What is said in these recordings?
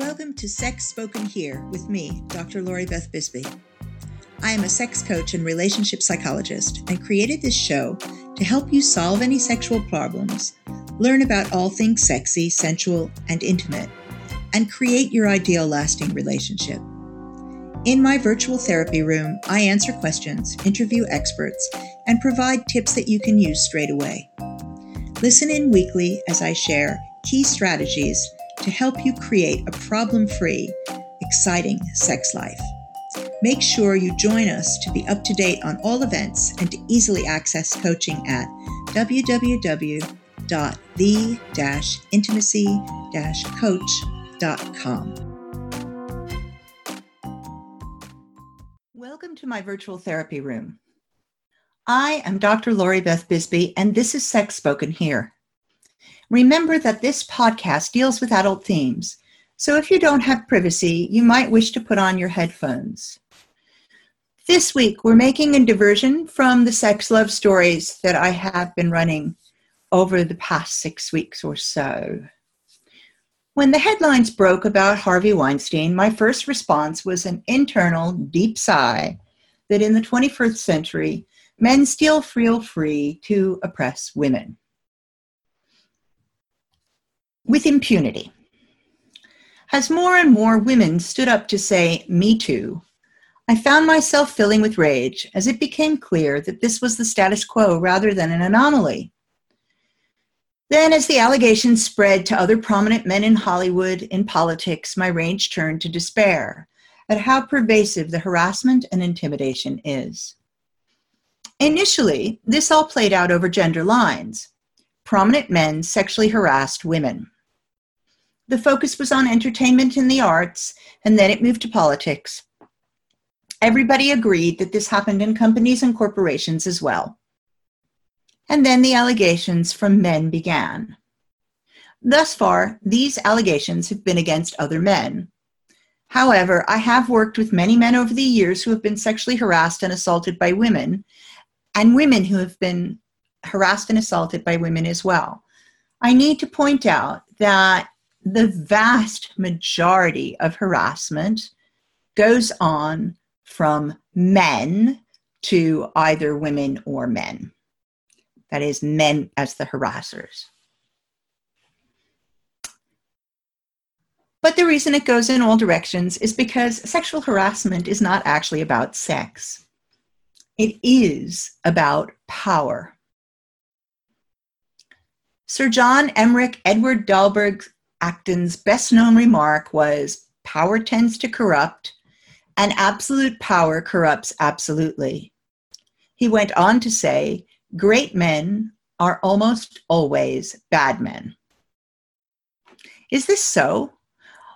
Welcome to Sex Spoken Here with me, Dr. Lori Beth Bisbey. I am a sex coach and relationship psychologist and created this show to help you solve any sexual problems, learn about all things sexy, sensual, and intimate, and create your ideal lasting relationship. In my virtual therapy room, I answer questions, interview experts, and provide tips that you can use straight away. Listen in weekly as I share key strategies to help you create a problem free, exciting sex life. Make sure you join us to be up to date on all events and to easily access coaching at www.the-intimacy-coach.com. Welcome to my virtual therapy room. I am Dr. Lori Beth Bisbey, and this is Sex Spoken Here. Remember that this podcast deals with adult themes, so if you don't have privacy, you might wish to put on your headphones. This week, we're making a diversion from the sex love stories that I have been running over the past six weeks or so. When the headlines broke about Harvey Weinstein, my first response was an internal deep sigh that in the 21st century, men still feel free to oppress women with impunity. As more and more women stood up to say, Me Too, I found myself filling with rage as it became clear that this was the status quo rather than an anomaly. Then, as the allegations spread to other prominent men in Hollywood, in politics, my rage turned to despair at how pervasive the harassment and intimidation is. Initially, this all played out over gender lines. Prominent men sexually harassed women the focus was on entertainment and the arts, and then it moved to politics. Everybody agreed that this happened in companies and corporations as well. And then the allegations from men began. Thus far, these allegations have been against other men. However, I have worked with many men over the years who have been sexually harassed and assaulted by women, and women who have been harassed and assaulted by women as well. I need to point out that the vast majority of harassment goes on from men to either women or men. That is, men as the harassers. But the reason it goes in all directions is because sexual harassment is not actually about sex, it is about power. Sir John Emerich Edward Dalberg Acton's best known remark was Power tends to corrupt, and absolute power corrupts absolutely. He went on to say, Great men are almost always bad men. Is this so?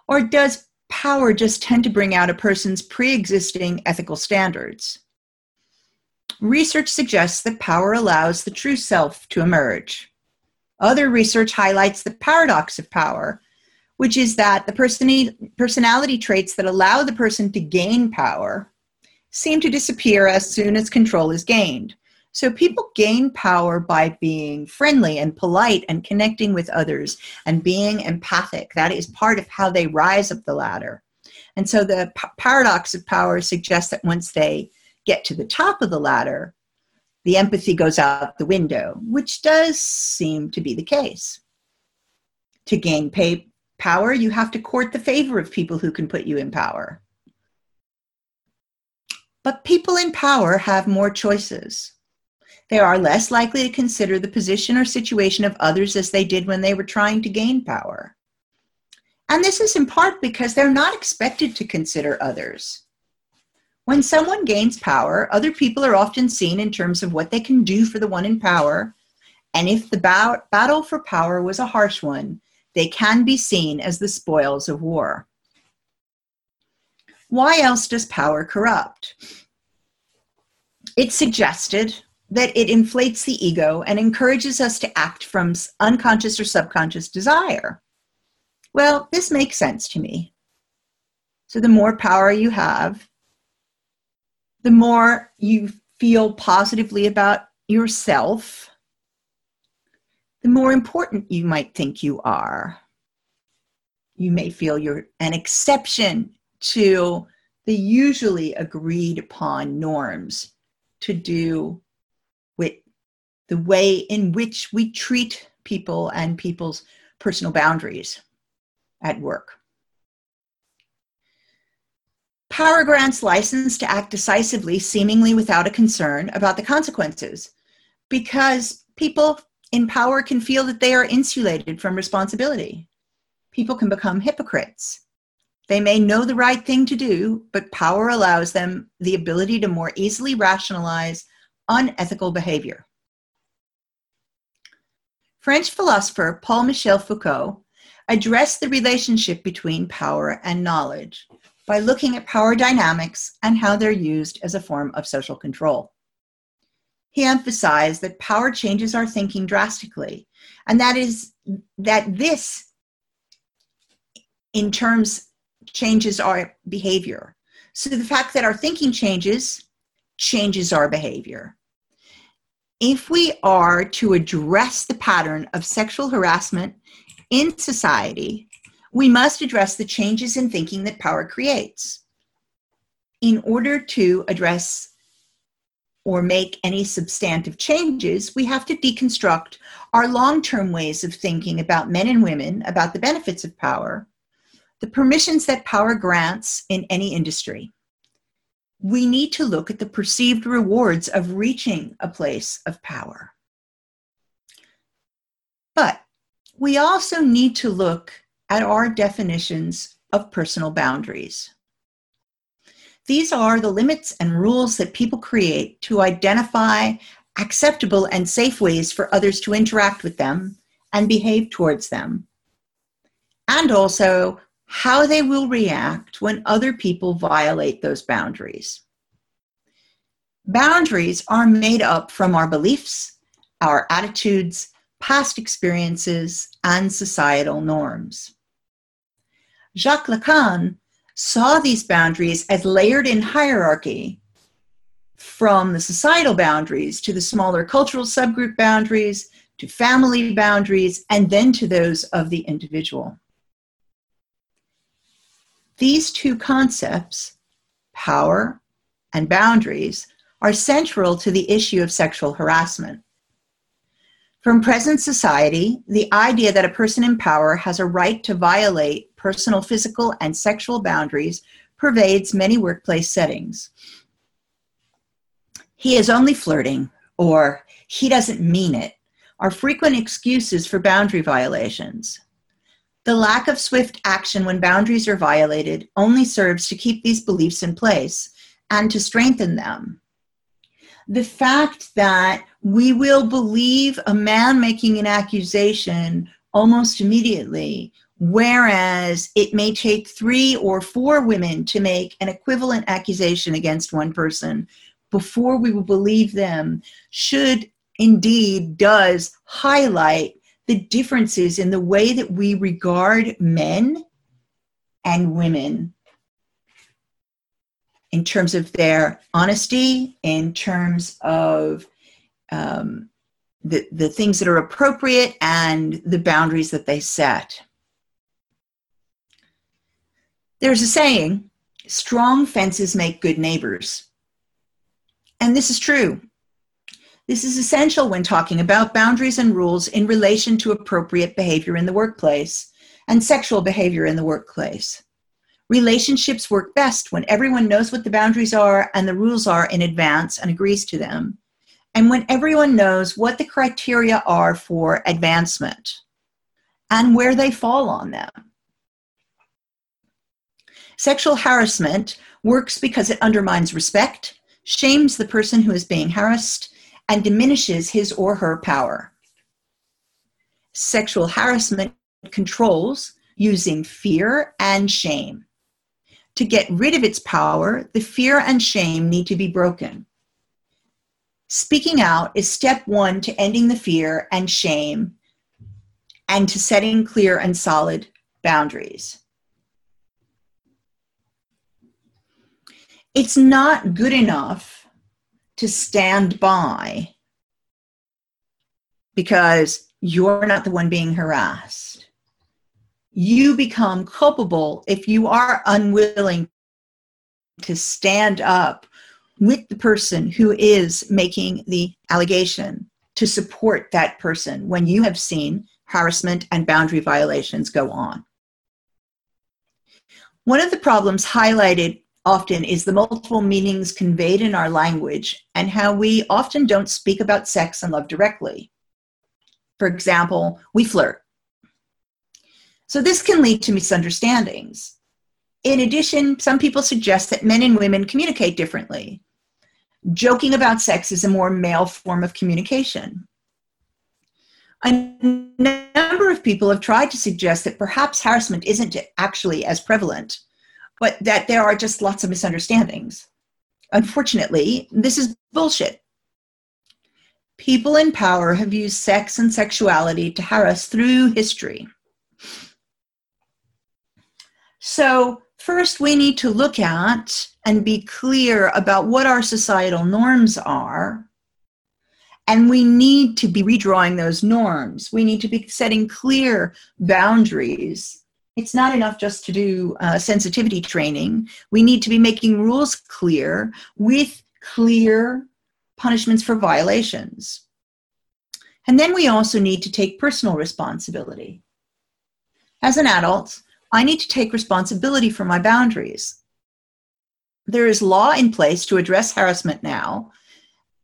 Or does power just tend to bring out a person's pre existing ethical standards? Research suggests that power allows the true self to emerge. Other research highlights the paradox of power, which is that the personality traits that allow the person to gain power seem to disappear as soon as control is gained. So people gain power by being friendly and polite and connecting with others and being empathic. That is part of how they rise up the ladder. And so the p- paradox of power suggests that once they get to the top of the ladder, the empathy goes out the window, which does seem to be the case. To gain pay, power, you have to court the favor of people who can put you in power. But people in power have more choices. They are less likely to consider the position or situation of others as they did when they were trying to gain power. And this is in part because they're not expected to consider others. When someone gains power, other people are often seen in terms of what they can do for the one in power. And if the ba- battle for power was a harsh one, they can be seen as the spoils of war. Why else does power corrupt? It suggested that it inflates the ego and encourages us to act from unconscious or subconscious desire. Well, this makes sense to me. So, the more power you have, the more you feel positively about yourself, the more important you might think you are. you may feel you're an exception to the usually agreed upon norms to do with the way in which we treat people and people's personal boundaries at work. Power grants license to act decisively, seemingly without a concern about the consequences, because people in power can feel that they are insulated from responsibility. People can become hypocrites. They may know the right thing to do, but power allows them the ability to more easily rationalize unethical behavior. French philosopher Paul Michel Foucault addressed the relationship between power and knowledge by looking at power dynamics and how they're used as a form of social control. He emphasized that power changes our thinking drastically, and that is that this, in terms, changes our behavior. So the fact that our thinking changes changes our behavior. If we are to address the pattern of sexual harassment in society, we must address the changes in thinking that power creates. In order to address or make any substantive changes, we have to deconstruct our long term ways of thinking about men and women, about the benefits of power, the permissions that power grants in any industry. We need to look at the perceived rewards of reaching a place of power. But we also need to look at our definitions of personal boundaries. These are the limits and rules that people create to identify acceptable and safe ways for others to interact with them and behave towards them. And also how they will react when other people violate those boundaries. Boundaries are made up from our beliefs, our attitudes, past experiences, and societal norms. Jacques Lacan saw these boundaries as layered in hierarchy from the societal boundaries to the smaller cultural subgroup boundaries to family boundaries and then to those of the individual. These two concepts, power and boundaries, are central to the issue of sexual harassment. From present society, the idea that a person in power has a right to violate personal, physical, and sexual boundaries pervades many workplace settings. He is only flirting, or he doesn't mean it, are frequent excuses for boundary violations. The lack of swift action when boundaries are violated only serves to keep these beliefs in place and to strengthen them. The fact that we will believe a man making an accusation almost immediately Whereas it may take three or four women to make an equivalent accusation against one person before we will believe them, should indeed does highlight the differences in the way that we regard men and women in terms of their honesty, in terms of um, the, the things that are appropriate and the boundaries that they set. There's a saying strong fences make good neighbors. And this is true. This is essential when talking about boundaries and rules in relation to appropriate behavior in the workplace and sexual behavior in the workplace. Relationships work best when everyone knows what the boundaries are and the rules are in advance and agrees to them, and when everyone knows what the criteria are for advancement and where they fall on them. Sexual harassment works because it undermines respect, shames the person who is being harassed, and diminishes his or her power. Sexual harassment controls using fear and shame. To get rid of its power, the fear and shame need to be broken. Speaking out is step one to ending the fear and shame and to setting clear and solid boundaries. it's not good enough to stand by because you're not the one being harassed. You become culpable if you are unwilling to stand up with the person who is making the allegation to support that person when you have seen harassment and boundary violations go on. One of the problems highlighted often is the multiple meanings conveyed in our language and how we often don't speak about sex and love directly. For example, we flirt. So this can lead to misunderstandings. In addition, some people suggest that men and women communicate differently. Joking about sex is a more male form of communication. A number of people have tried to suggest that perhaps harassment isn't actually as prevalent, but that there are just lots of misunderstandings. Unfortunately, this is bullshit. People in power have used sex and sexuality to harass through history. So, first, we need to look at and be clear about what our societal norms are. And we need to be redrawing those norms. We need to be setting clear boundaries. It's not enough just to do uh, sensitivity training. We need to be making rules clear with clear punishments for violations. And then we also need to take personal responsibility. As an adult, I need to take responsibility for my boundaries. There is law in place to address harassment now,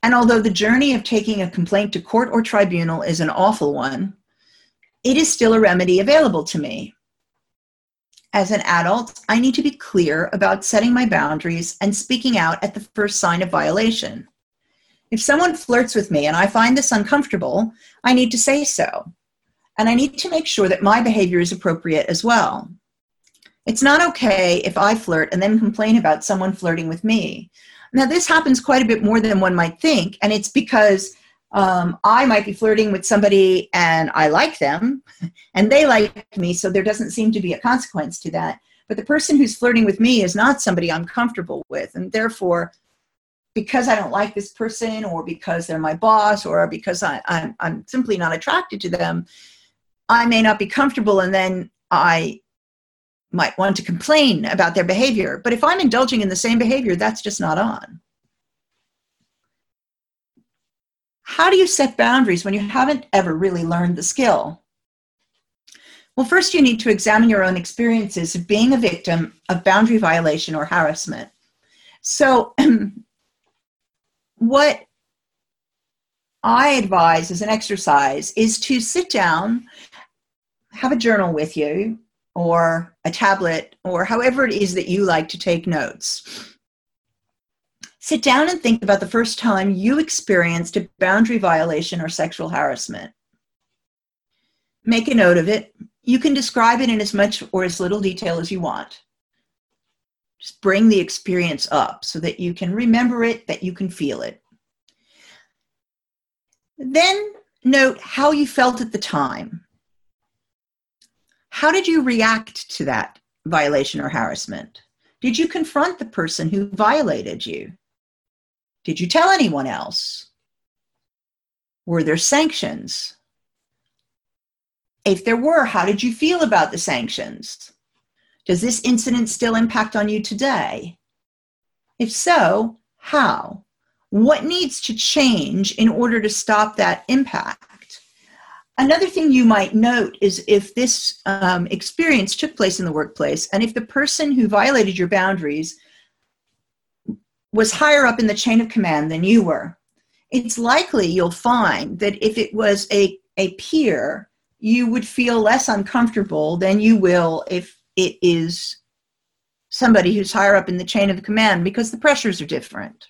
and although the journey of taking a complaint to court or tribunal is an awful one, it is still a remedy available to me. As an adult, I need to be clear about setting my boundaries and speaking out at the first sign of violation. If someone flirts with me and I find this uncomfortable, I need to say so. And I need to make sure that my behavior is appropriate as well. It's not okay if I flirt and then complain about someone flirting with me. Now, this happens quite a bit more than one might think, and it's because um, I might be flirting with somebody and I like them, and they like me, so there doesn't seem to be a consequence to that. But the person who's flirting with me is not somebody I'm comfortable with, and therefore, because I don't like this person, or because they're my boss, or because I, I'm, I'm simply not attracted to them, I may not be comfortable, and then I might want to complain about their behavior. But if I'm indulging in the same behavior, that's just not on. How do you set boundaries when you haven't ever really learned the skill? Well, first, you need to examine your own experiences of being a victim of boundary violation or harassment. So, what I advise as an exercise is to sit down, have a journal with you, or a tablet or however it is that you like to take notes. Sit down and think about the first time you experienced a boundary violation or sexual harassment. Make a note of it. You can describe it in as much or as little detail as you want. Just bring the experience up so that you can remember it, that you can feel it. Then note how you felt at the time. How did you react to that violation or harassment? Did you confront the person who violated you? Did you tell anyone else? Were there sanctions? If there were, how did you feel about the sanctions? Does this incident still impact on you today? If so, how? What needs to change in order to stop that impact? Another thing you might note is if this um, experience took place in the workplace and if the person who violated your boundaries was higher up in the chain of command than you were, it's likely you'll find that if it was a, a peer, you would feel less uncomfortable than you will if it is somebody who's higher up in the chain of command because the pressures are different.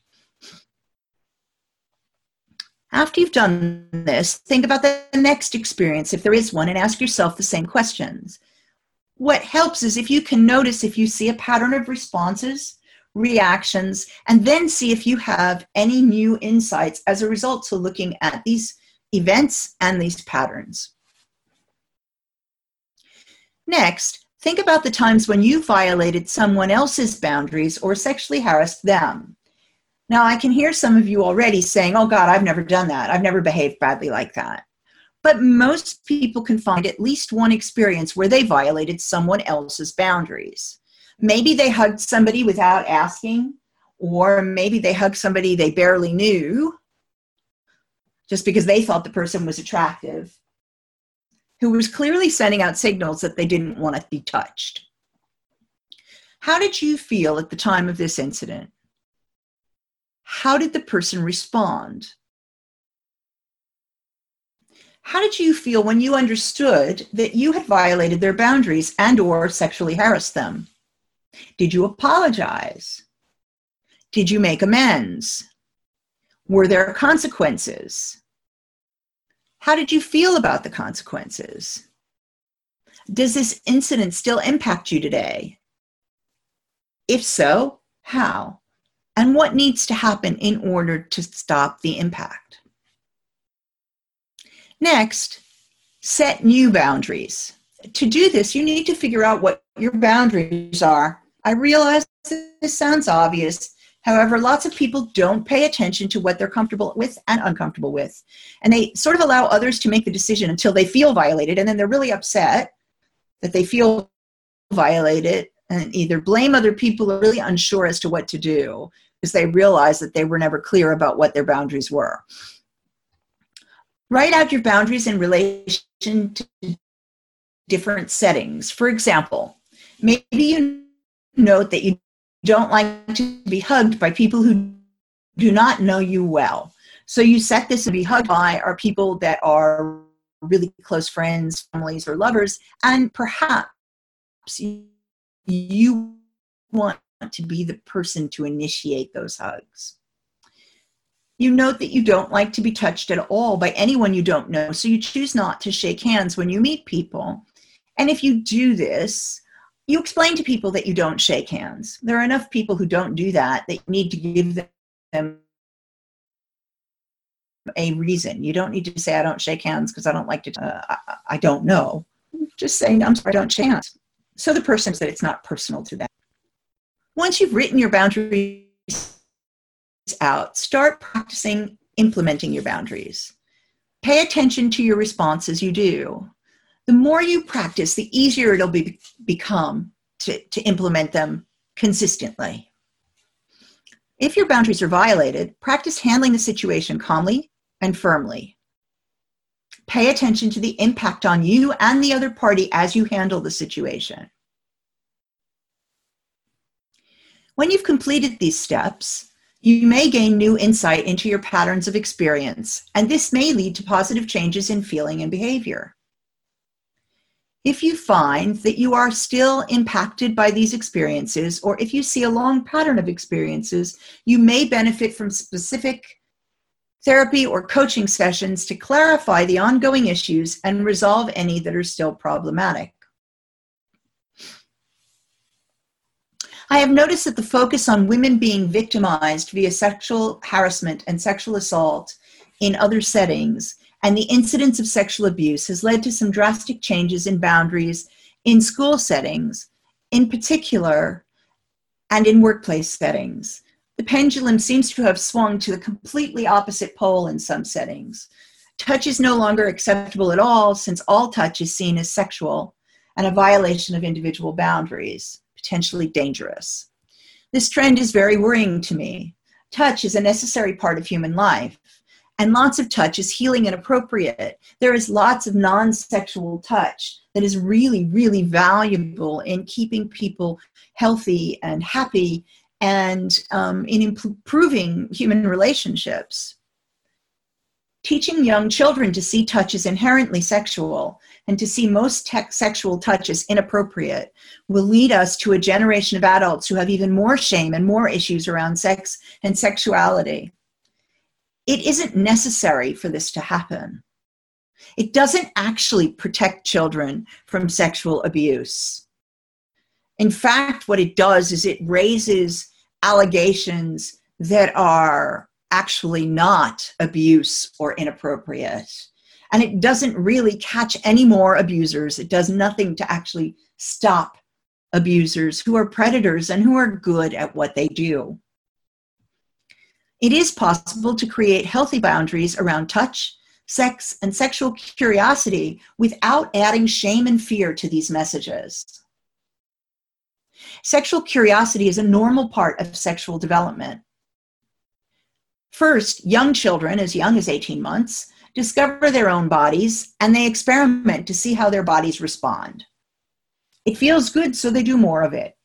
After you've done this, think about the next experience, if there is one, and ask yourself the same questions. What helps is if you can notice if you see a pattern of responses, reactions, and then see if you have any new insights as a result to looking at these events and these patterns. Next, think about the times when you violated someone else's boundaries or sexually harassed them. Now, I can hear some of you already saying, oh God, I've never done that. I've never behaved badly like that. but most people can find at least one experience where they violated someone else's boundaries. Maybe they hugged somebody without asking, or maybe they hugged somebody they barely knew just because they thought the person was attractive, who was clearly sending out signals that they didn't want to be touched. How did you feel at the time of this incident? How did the person respond? How did you feel when you understood that you had violated their boundaries and or sexually harassed them? Did you apologize? Did you make amends? Were there consequences? How did you feel about the consequences? Does this incident still impact you today? If so, how? And what needs to happen in order to stop the impact? Next, set new boundaries. To do this, you need to figure out what your boundaries are. I realize this sounds obvious. However, lots of people don't pay attention to what they're comfortable with and uncomfortable with. And they sort of allow others to make the decision until they feel violated. And then they're really upset that they feel violated and either blame other people or really unsure as to what to do because they realize that they were never clear about what their boundaries were. Write out your boundaries in relation to different settings. For example, maybe you note that you don't like to be hugged by people who do not know you well. So you set this to be hugged by are people that are really close friends, families, or lovers, and perhaps you want to be the person to initiate those hugs. You note that you don't like to be touched at all by anyone you don't know, so you choose not to shake hands when you meet people. And if you do this, you explain to people that you don't shake hands. There are enough people who don't do that that you need to give them a reason. You don't need to say, I don't shake hands because I don't like to, uh, I, I, don't know. Just saying, I'm sorry, I don't shake hands. So the person said it's not personal to them. Once you've written your boundaries out, start practicing implementing your boundaries. Pay attention to your response as you do. The more you practice, the easier it'll be, become to, to implement them consistently. If your boundaries are violated, practice handling the situation calmly and firmly. Pay attention to the impact on you and the other party as you handle the situation. When you've completed these steps, you may gain new insight into your patterns of experience, and this may lead to positive changes in feeling and behavior. If you find that you are still impacted by these experiences, or if you see a long pattern of experiences, you may benefit from specific therapy or coaching sessions to clarify the ongoing issues and resolve any that are still problematic. I have noticed that the focus on women being victimized via sexual harassment and sexual assault in other settings and the incidence of sexual abuse has led to some drastic changes in boundaries in school settings, in particular, and in workplace settings. The pendulum seems to have swung to the completely opposite pole in some settings. Touch is no longer acceptable at all since all touch is seen as sexual and a violation of individual boundaries potentially dangerous. This trend is very worrying to me. Touch is a necessary part of human life, and lots of touch is healing and appropriate. There is lots of non sexual touch that is really, really valuable in keeping people healthy and happy and um, in improving human relationships. Teaching young children to see touch as inherently sexual and to see most sexual touch as inappropriate will lead us to a generation of adults who have even more shame and more issues around sex and sexuality. It isn't necessary for this to happen. It doesn't actually protect children from sexual abuse. In fact, what it does is it raises allegations that are actually not abuse or inappropriate. And it doesn't really catch any more abusers. It does nothing to actually stop abusers who are predators and who are good at what they do. It is possible to create healthy boundaries around touch, sex, and sexual curiosity without adding shame and fear to these messages. Sexual curiosity is a normal part of sexual development. First, young children, as young as 18 months, discover their own bodies and they experiment to see how their bodies respond. It feels good, so they do more of it.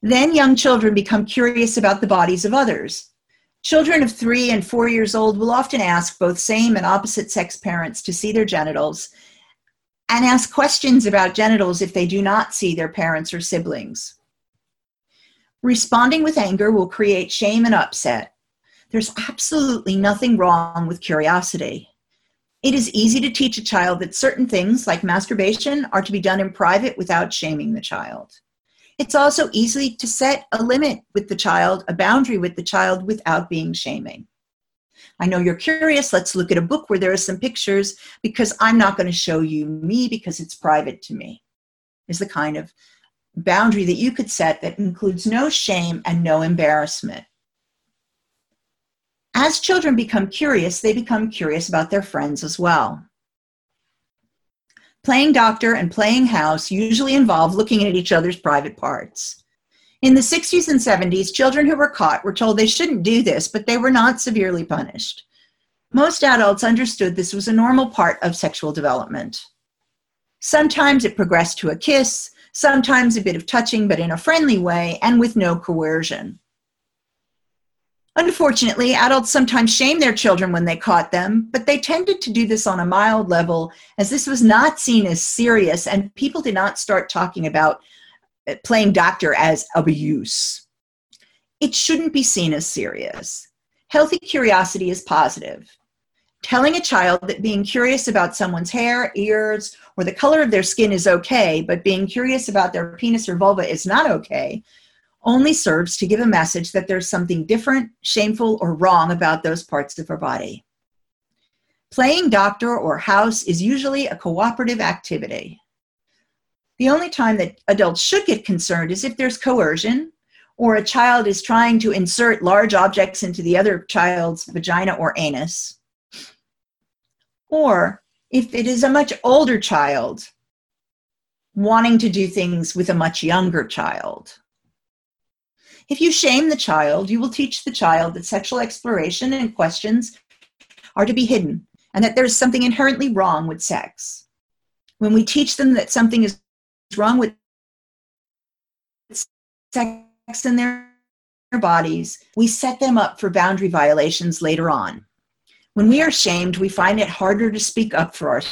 Then young children become curious about the bodies of others. Children of three and four years old will often ask both same and opposite sex parents to see their genitals and ask questions about genitals if they do not see their parents or siblings. Responding with anger will create shame and upset. There's absolutely nothing wrong with curiosity. It is easy to teach a child that certain things, like masturbation, are to be done in private without shaming the child. It's also easy to set a limit with the child, a boundary with the child without being shaming. I know you're curious. Let's look at a book where there are some pictures because I'm not going to show you me because it's private to me, is the kind of boundary that you could set that includes no shame and no embarrassment. As children become curious, they become curious about their friends as well. Playing doctor and playing house usually involve looking at each other's private parts. In the 60s and 70s, children who were caught were told they shouldn't do this, but they were not severely punished. Most adults understood this was a normal part of sexual development. Sometimes it progressed to a kiss, sometimes a bit of touching, but in a friendly way and with no coercion. Unfortunately, adults sometimes shame their children when they caught them, but they tended to do this on a mild level as this was not seen as serious and people did not start talking about Uh, playing doctor as abuse. It shouldn't be seen as serious. Healthy curiosity is positive. Telling a child that being curious about someone's hair, ears, or the color of their skin is okay, but being curious about their penis or vulva is not okay only serves to give a message that there's something different, shameful, or wrong about those parts of our body. Playing doctor or house is usually a cooperative activity. The only time that adults should get concerned is if there's coercion or a child is trying to insert large objects into the other child's vagina or anus, or if it is a much older child wanting to do things with a much younger child. If you shame the child, you will teach the child that sexual exploration and questions are to be hidden and that there's something inherently wrong with sex. When we teach them that something is wrong with sex in their bodies, we set them up for boundary violations later on. When we are shamed, we find it harder to speak up for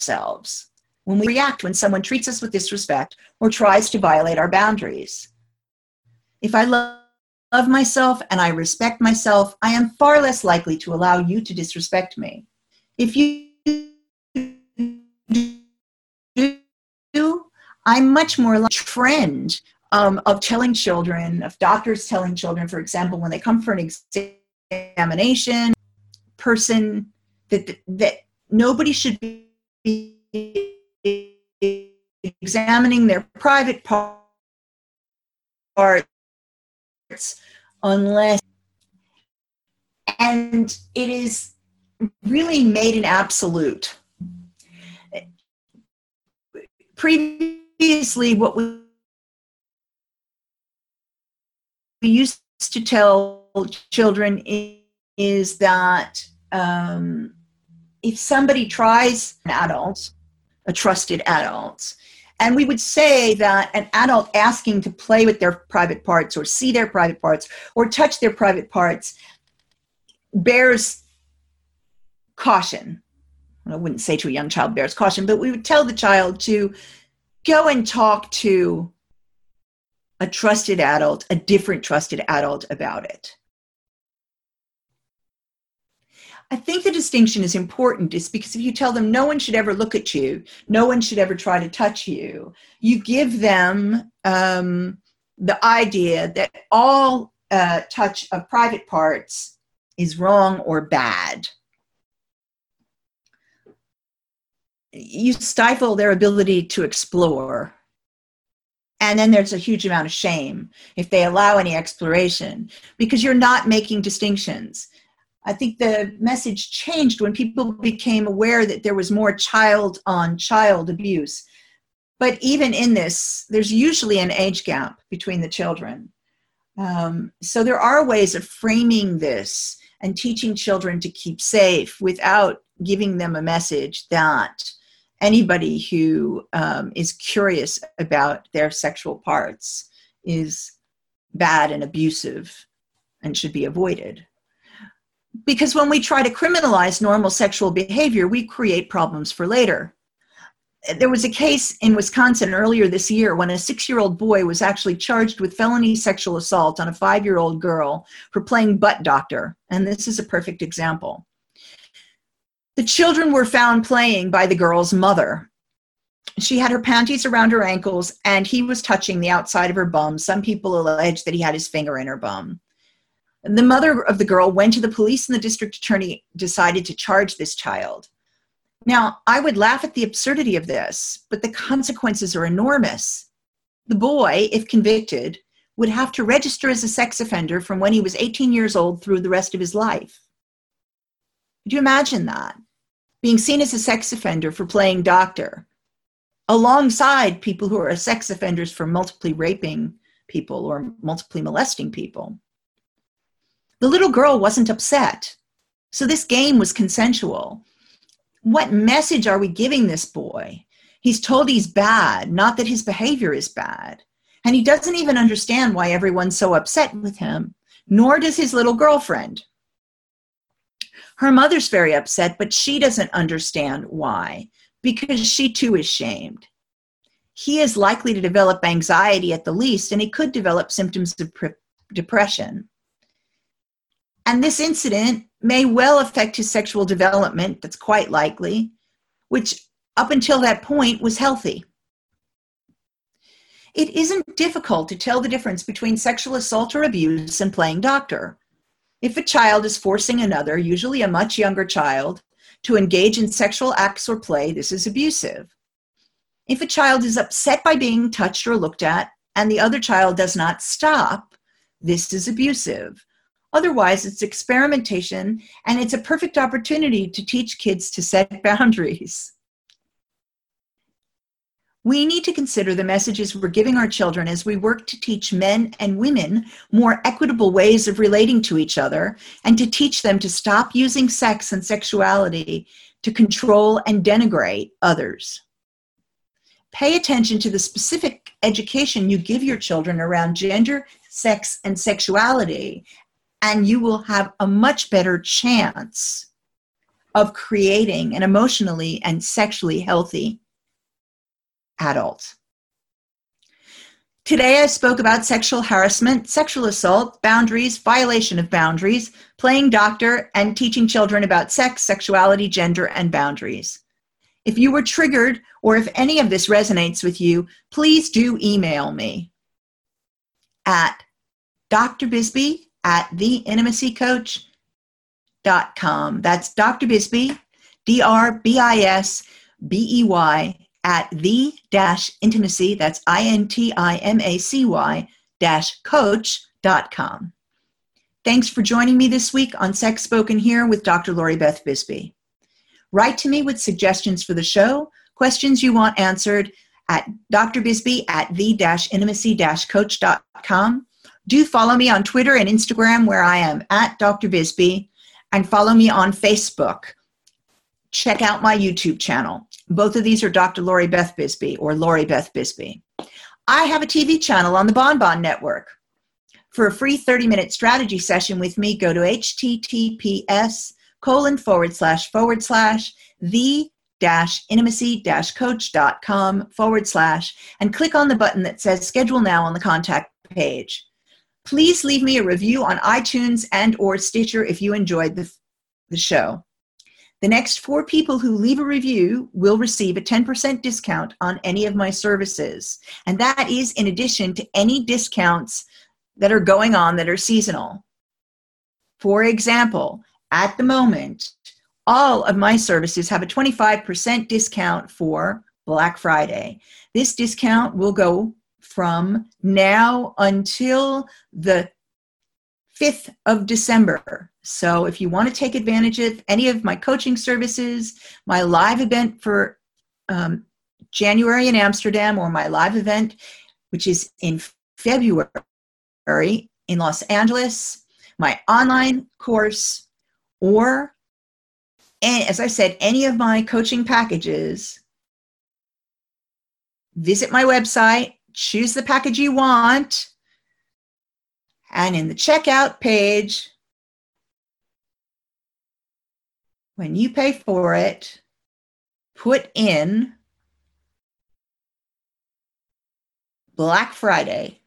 ourselves when we react when someone treats us with disrespect or tries to violate our boundaries. If I love, love myself and I respect myself, I am far less likely to allow you to disrespect me. If you I'm much more like trend um, of telling children, of doctors telling children, for example, when they come for an examination, person that that nobody should be examining their private parts unless and it is really made an absolute previously what we used to tell children is that um, if somebody tries an adult a trusted adult. And we would say that an adult asking to play with their private parts or see their private parts or touch their private parts bears caution. I wouldn't say to a young child bears caution, but we would tell the child to go and talk to a trusted adult, a different trusted adult about it. I think the distinction is important is because if you tell them no one should ever look at you, no one should ever try to touch you, you give them um, the idea that all uh, touch of private parts is wrong or bad. You stifle their ability to explore. and then there's a huge amount of shame if they allow any exploration because you're not making distinctions. I think the message changed when people became aware that there was more child on child abuse. But even in this there's usually an age gap between the children. Um, so there are ways of framing this and teaching children to keep safe without giving them a message that anybody who um, is curious about their sexual parts is bad and abusive and should be avoided. Because when we try to criminalize normal sexual behavior, we create problems for later. There was a case in Wisconsin earlier this year when a six year old boy was actually charged with felony sexual assault on a five year old girl for playing butt doctor. And this is a perfect example. The children were found playing by the girl's mother. She had her panties around her ankles and he was touching the outside of her bum. Some people allege that he had his finger in her bum. The mother of the girl went to the police and the district attorney decided to charge this child. Now, I would laugh at the absurdity of this, but the consequences are enormous. The boy, if convicted, would have to register as a sex offender from when he was 18 years old through the rest of his life. Could you imagine that? Being seen as a sex offender for playing doctor alongside people who are sex offenders for multiply raping people or multiply molesting people. The little girl wasn't upset. So this game was consensual. What message are we giving this boy? He's told he's bad, not that his behavior is bad. And he doesn't even understand why everyone's so upset with him, nor does his little girlfriend. Her mother's very upset, but she doesn't understand why, because she too is shamed. He is likely to develop anxiety at the least, and he could develop symptoms of pre- depression. And this incident may well affect his sexual development, that's quite likely, which up until that point was healthy. It isn't difficult to tell the difference between sexual assault or abuse and playing doctor. If a child is forcing another, usually a much younger child, to engage in sexual acts or play, this is abusive. If a child is upset by being touched or looked at and the other child does not stop, this is abusive. Otherwise, it's experimentation and it's a perfect opportunity to teach kids to set boundaries. We need to consider the messages we're giving our children as we work to teach men and women more equitable ways of relating to each other and to teach them to stop using sex and sexuality to control and denigrate others. Pay attention to the specific education you give your children around gender, sex, and sexuality, and you will have a much better chance of creating an emotionally and sexually healthy adult. Today, I spoke about sexual harassment, sexual assault, boundaries, violation of boundaries, playing doctor, and teaching children about sex, sexuality, gender, and boundaries. If you were triggered or if any of this resonates with you, please do email me at Dr. Bisbey at theintimacycoach.com. That's Dr. Bisbey, D R B I S B E Y at the dash intimacy, that's I N T I M A C Y dash coach.com. Thanks for joining me this week on Sex Spoken Here with Dr. Lori Beth Bisbey. Write to me with suggestions for the show, questions you want answered at Dr. Bisbey at the intimacy dash coach.com. Do follow me on Twitter and Instagram where I am at Dr. Bisbey and follow me on Facebook. Check out my YouTube channel. Both of these are Dr. Lori Beth Bisbey or Lori Beth Bisbey. I have a TV channel on the Bonbon Bon Network. For a free 30 minute strategy session with me, go to https colon forward slash forward slash the dash intimacy dash coach.com forward slash and click on the button that says schedule now on the contact page. Please leave me a review on iTunes and or Stitcher if you enjoyed the, the show. The next four people who leave a review will receive a 10% discount on any of my services. And that is in addition to any discounts that are going on that are seasonal. For example, at the moment, all of my services have a 25% discount for Black Friday. This discount will go from now until the 5th of December. So if you want to take advantage of any of my coaching services, my live event for um, January in Amsterdam, or my live event, which is in February in Los Angeles, my online course, or and as I said, any of my coaching packages, visit my website, choose the package you want, and in the checkout page, when you pay for it, put in Black Friday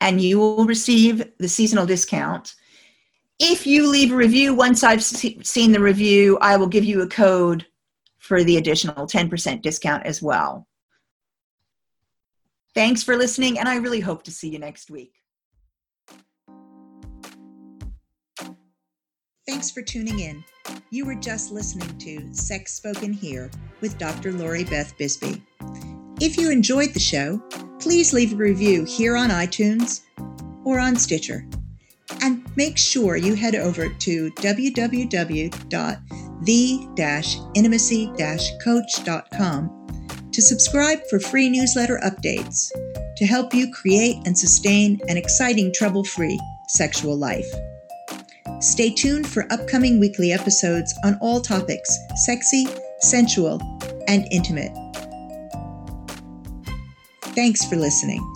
and you will receive the seasonal discount. If you leave a review, once I've seen the review, I will give you a code for the additional 10% discount as well. Thanks for listening, and I really hope to see you next week. Thanks for tuning in. You were just listening to Sex Spoken Here with Dr. Lori Beth Bisbey. If you enjoyed the show, please leave a review here on iTunes or on Stitcher. And make sure you head over to www.the-intimacy-coach.com to subscribe for free newsletter updates to help you create and sustain an exciting trouble-free sexual life. Stay tuned for upcoming weekly episodes on all topics sexy, sensual, and intimate. Thanks for listening.